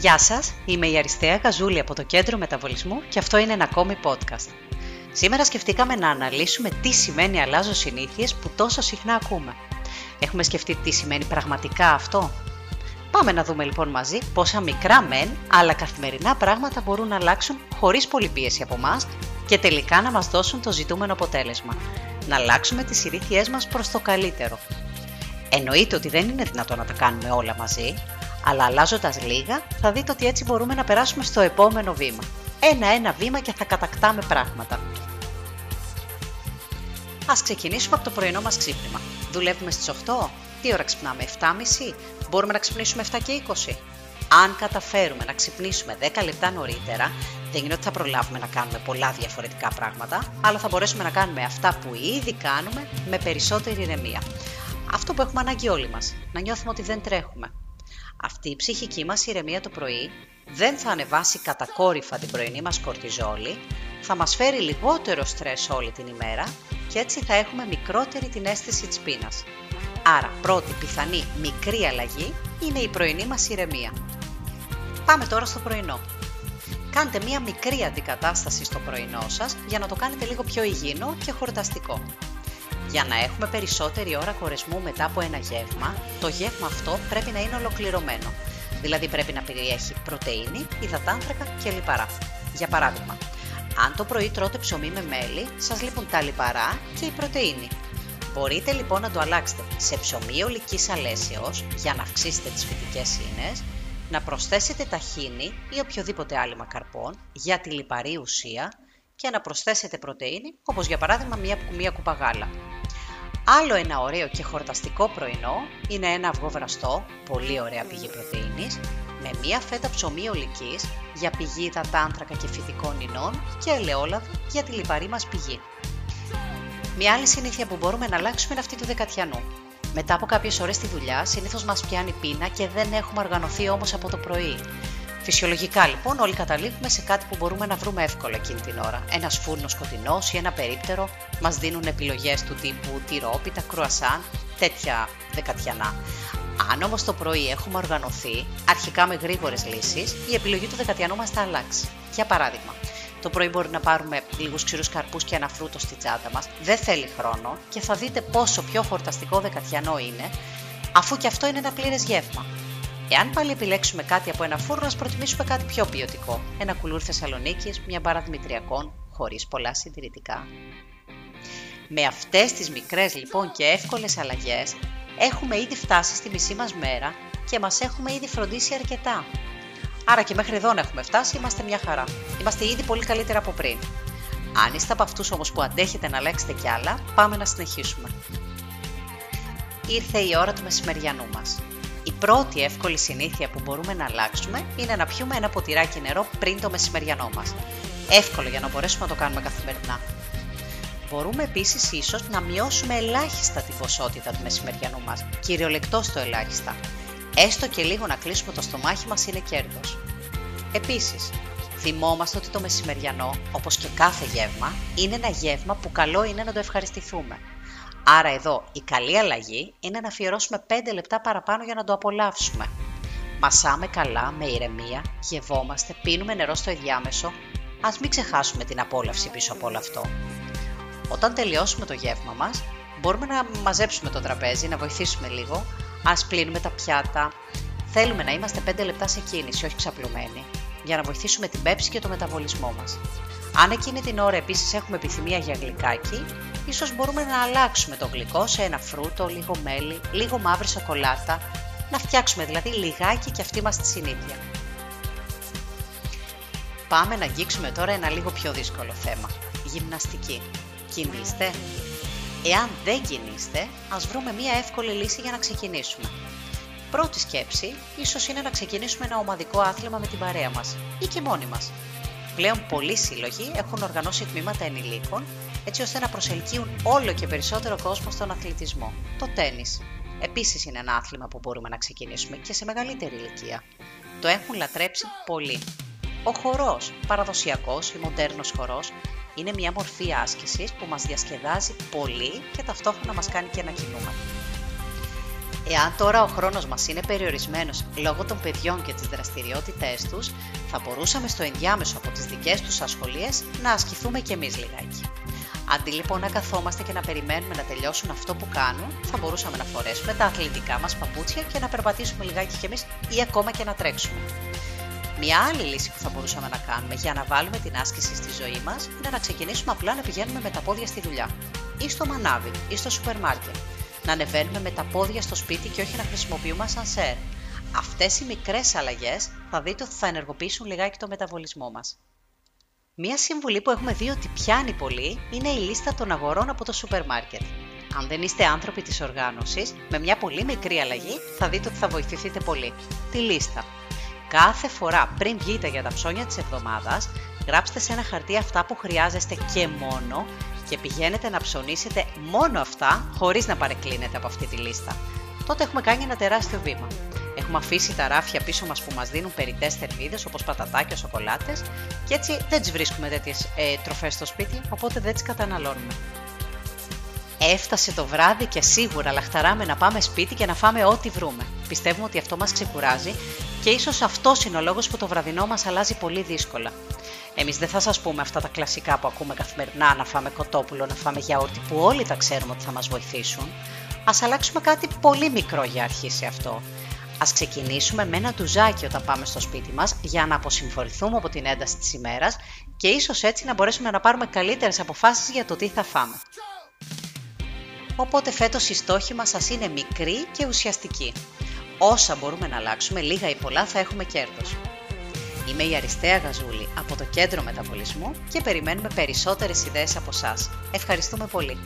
Γεια σας, είμαι η Αριστεία Καζούλη από το Κέντρο Μεταβολισμού και αυτό είναι ένα ακόμη podcast. Σήμερα σκεφτήκαμε να αναλύσουμε τι σημαίνει αλλάζω συνήθειες που τόσο συχνά ακούμε. Έχουμε σκεφτεί τι σημαίνει πραγματικά αυτό; Πάμε να δούμε λοιπόν μαζί πόσα μικρά μεν, αλλά καθημερινά πράγματα μπορούν να αλλάξουν χωρίς πολλή πίεση από εμάς και τελικά να μας δώσουν το ζητούμενο αποτέλεσμα. Να αλλάξουμε τις συνήθειές μας προς το καλύτερο. Εννοείται ότι δεν είναι δυνατό να τα κάνουμε όλα μαζί, αλλά αλλάζοντας λίγα θα δείτε ότι έτσι μπορούμε να περάσουμε στο επόμενο βήμα. Ένα-ένα βήμα και θα κατακτάμε πράγματα. Α ξεκινήσουμε από το πρωινό μας ξύπνημα. Δουλεύουμε στις 8, τι ώρα ξυπνάμε, 7.30, μπορούμε να ξυπνήσουμε 7 και 20. Αν καταφέρουμε να ξυπνήσουμε 10 λεπτά νωρίτερα, δεν είναι ότι θα προλάβουμε να κάνουμε πολλά διαφορετικά πράγματα, αλλά θα μπορέσουμε να κάνουμε αυτά που ήδη κάνουμε με περισσότερη ηρεμία. Αυτό που έχουμε ανάγκη όλοι μας, να νιώθουμε ότι δεν τρέχουμε. Αυτή η ψυχική μας ηρεμία το πρωί δεν θα ανεβάσει κατακόρυφα την πρωινή μας κορτιζόλη, θα μας φέρει λιγότερο στρες όλη την ημέρα και έτσι θα έχουμε μικρότερη την αίσθηση της πείνας. Άρα πρώτη πιθανή μικρή αλλαγή είναι η πρωινή μας ηρεμία. Πάμε τώρα στο πρωινό. Κάντε μία μικρή αντικατάσταση στο πρωινό σας για να το κάνετε λίγο πιο υγιεινό και χορταστικό. Για να έχουμε περισσότερη ώρα κορεσμού μετά από ένα γεύμα, το γεύμα αυτό πρέπει να είναι ολοκληρωμένο. Δηλαδή πρέπει να περιέχει πρωτεΐνη, υδατάνθρακα και λιπαρά. Για παράδειγμα, αν το πρωί τρώτε ψωμί με μέλι, σας λείπουν τα λιπαρά και η πρωτεΐνη. Μπορείτε λοιπόν να το αλλάξετε σε ψωμί ολικής αλέσεως για να αυξήσετε τις φυτικές ίνες, να προσθέσετε ταχίνι ή οποιοδήποτε άλυμα καρπών για τη λιπαρή ουσία και να προσθέσετε πρωτεΐνη, όπως για παράδειγμα μία, μία κουπα γάλα. Άλλο ένα ωραίο και χορταστικό πρωινό είναι ένα αυγό βραστό, πολύ ωραία πηγή πρωτεΐνης, με μία φέτα ψωμί ολικής για πηγή υδατάνθρακα και φυτικών ινών και ελαιόλαδο για τη λιπαρή μας πηγή. Μια άλλη συνήθεια που μπορούμε να αλλάξουμε είναι αυτή του δεκατιανού. Μετά από κάποιες ώρες στη δουλειά, συνήθως μας πιάνει πείνα και δεν έχουμε οργανωθεί όμως από το πρωί. Φυσιολογικά λοιπόν όλοι καταλήγουμε σε κάτι που μπορούμε να βρούμε εύκολα εκείνη την ώρα. Ένας φούρνος σκοτεινός ή ένα περίπτερο μας δίνουν επιλογές του τύπου τυρόπιτα, κρουασάν, τέτοια δεκατιανά. Αν όμως το πρωί έχουμε οργανωθεί, αρχικά με γρήγορες λύσεις, η επιλογή του δεκατιανού μας θα αλλάξει. Για παράδειγμα, το πρωί μπορεί να πάρουμε λίγους ξηρούς καρπούς και ένα φρούτο στη τσάντα μας, δεν θέλει χρόνο και θα δείτε πόσο πιο χορταστικό δεκατιανό είναι, αφού και αυτό είναι ένα πλήρες γεύμα. Εάν πάλι επιλέξουμε κάτι από ένα φούρνο, ας προτιμήσουμε κάτι πιο ποιοτικό. Ένα κουλούρ Θεσσαλονίκης, μια μπάρα Δημητριακών, χωρίς πολλά συντηρητικά. Με αυτές τις μικρές λοιπόν και εύκολες αλλαγές, έχουμε ήδη φτάσει στη μισή μας μέρα και μας έχουμε ήδη φροντίσει αρκετά. Άρα και μέχρι εδώ να έχουμε φτάσει, είμαστε μια χαρά. Είμαστε ήδη πολύ καλύτερα από πριν. Αν είστε από αυτούς όμως που αντέχετε να αλλάξετε κι άλλα, πάμε να συνεχίσουμε. Ήρθε η ώρα του μεσημεριανού μας. Η πρώτη εύκολη συνήθεια που μπορούμε να αλλάξουμε είναι να πιούμε ένα ποτηράκι νερό πριν το μεσημεριανό μας. Εύκολο για να μπορέσουμε να το κάνουμε καθημερινά. Μπορούμε επίσης ίσως να μειώσουμε ελάχιστα την ποσότητα του μεσημεριανού μας, κυριολεκτό στο ελάχιστα. Έστω και λίγο να κλείσουμε το στομάχι μας είναι κέρδος. Επίσης, θυμόμαστε ότι το μεσημεριανό, όπως και κάθε γεύμα, είναι ένα γεύμα που καλό είναι να το ευχαριστηθούμε. Άρα εδώ η καλή αλλαγή είναι να αφιερώσουμε 5 λεπτά παραπάνω για να το απολαύσουμε. Μασάμε καλά, με ηρεμία, γευόμαστε, πίνουμε νερό στο ενδιάμεσο, ας μην ξεχάσουμε την απόλαυση πίσω από όλο αυτό. Όταν τελειώσουμε το γεύμα μας, μπορούμε να μαζέψουμε το τραπέζι, να βοηθήσουμε λίγο, ας πλύνουμε τα πιάτα. Θέλουμε να είμαστε 5 λεπτά σε κίνηση, όχι ξαπλωμένοι, για να βοηθήσουμε την πέψη και το μεταβολισμό μας. Αν εκείνη την ώρα επίσης έχουμε επιθυμία για γλυκάκι, ίσως μπορούμε να αλλάξουμε το γλυκό σε ένα φρούτο, λίγο μέλι, λίγο μαύρη σοκολάτα, να φτιάξουμε δηλαδή λιγάκι και αυτή μας τη συνήθεια. Πάμε να αγγίξουμε τώρα ένα λίγο πιο δύσκολο θέμα. Γυμναστική. Κινείστε. Εάν δεν κινείστε, ας βρούμε μία εύκολη λύση για να ξεκινήσουμε. Πρώτη σκέψη, ίσως είναι να ξεκινήσουμε ένα ομαδικό άθλημα με την παρέα μας ή και μόνοι μας. Πλέον πολλοί σύλλογοι έχουν οργανώσει τμήματα ενηλίκων έτσι ώστε να προσελκύουν όλο και περισσότερο κόσμο στον αθλητισμό. Το τέννις επίσης είναι ένα άθλημα που μπορούμε να ξεκινήσουμε και σε μεγαλύτερη ηλικία. Το έχουν λατρέψει πολλοί. Ο χορός, παραδοσιακός ή μοντέρνος χορός, είναι μια μορφή άσκησης που μας διασκεδάζει πολύ και ταυτόχρονα μας κάνει και να κινούμε. Εάν τώρα ο χρόνος μας είναι περιορισμένος λόγω των παιδιών και τις δραστηριότητές τους, θα μπορούσαμε στο ενδιάμεσο από τις δικές τους ασχολίες να ασκηθούμε κι εμείς λιγάκι. Αντί λοιπόν να καθόμαστε και να περιμένουμε να τελειώσουν αυτό που κάνουν, θα μπορούσαμε να φορέσουμε τα αθλητικά μας παπούτσια και να περπατήσουμε λιγάκι κι εμείς ή ακόμα και να τρέξουμε. Μια άλλη λύση που θα μπορούσαμε να κάνουμε για να βάλουμε την άσκηση στη ζωή μας είναι να ξεκινήσουμε απλά να πηγαίνουμε με τα πόδια στη δουλειά, ή στο μανάβι, ή στο σούπερ μάρκετ. Να ανεβαίνουμε με τα πόδια στο σπίτι και όχι να χρησιμοποιούμε ασανσέρ. Αυτές οι μικρές αλλαγές θα δείτε ότι θα ενεργοποιήσουν λιγάκι το μεταβολισμό μας. Μία συμβουλή που έχουμε δει ότι πιάνει πολύ είναι η λίστα των αγορών από το σούπερ μάρκετ. Αν δεν είστε άνθρωποι της οργάνωσης, με μια πολύ μικρή αλλαγή θα δείτε ότι θα βοηθηθείτε πολύ. Τη λίστα. Κάθε φορά πριν βγείτε για τα ψώνια της εβδομάδας, γράψτε σε ένα χαρτί αυτά που χρειάζεστε και μόνο και πηγαίνετε να ψωνίσετε μόνο αυτά χωρίς να παρεκκλίνετε από αυτή τη λίστα. Τότε έχουμε κάνει ένα τεράστιο βήμα. Έχουμε αφήσει τα ράφια πίσω μας που μας δίνουν περιττές θερμίδες όπως πατατάκια, σοκολάτες και έτσι δεν τις βρίσκουμε τέτοιες ε, τροφές στο σπίτι, οπότε δεν τις καταναλώνουμε. Έφτασε το βράδυ και σίγουρα λαχταράμε να πάμε σπίτι και να φάμε ό,τι βρούμε. Πιστεύουμε ότι αυτό μας ξεκουράζει και ίσως αυτός είναι ο λόγος που το βραδινό μας αλλάζει πολύ δύσκολα. Εμείς δεν θα σας πούμε αυτά τα κλασικά που ακούμε καθημερινά, να φάμε κοτόπουλο, να φάμε γιαούρτι, που όλοι τα ξέρουμε ότι θα μας βοηθήσουν. Ας αλλάξουμε κάτι πολύ μικρό για αρχή σε αυτό. Ας ξεκινήσουμε με ένα τουζάκι όταν πάμε στο σπίτι μας για να αποσυμφορηθούμε από την ένταση της ημέρας και ίσως έτσι να μπορέσουμε να πάρουμε καλύτερες αποφάσεις για το τι θα φάμε. Οπότε φέτος η στόχη μας σας είναι μικρή και ουσιαστική. Όσα μπορούμε να αλλάξουμε, λίγα ή πολλά, θα έχουμε κέρδος. Είμαι η Αριστεία Γαζούλη από το Κέντρο Μεταβολισμού και περιμένουμε περισσότερες ιδέες από εσά. Ευχαριστούμε πολύ!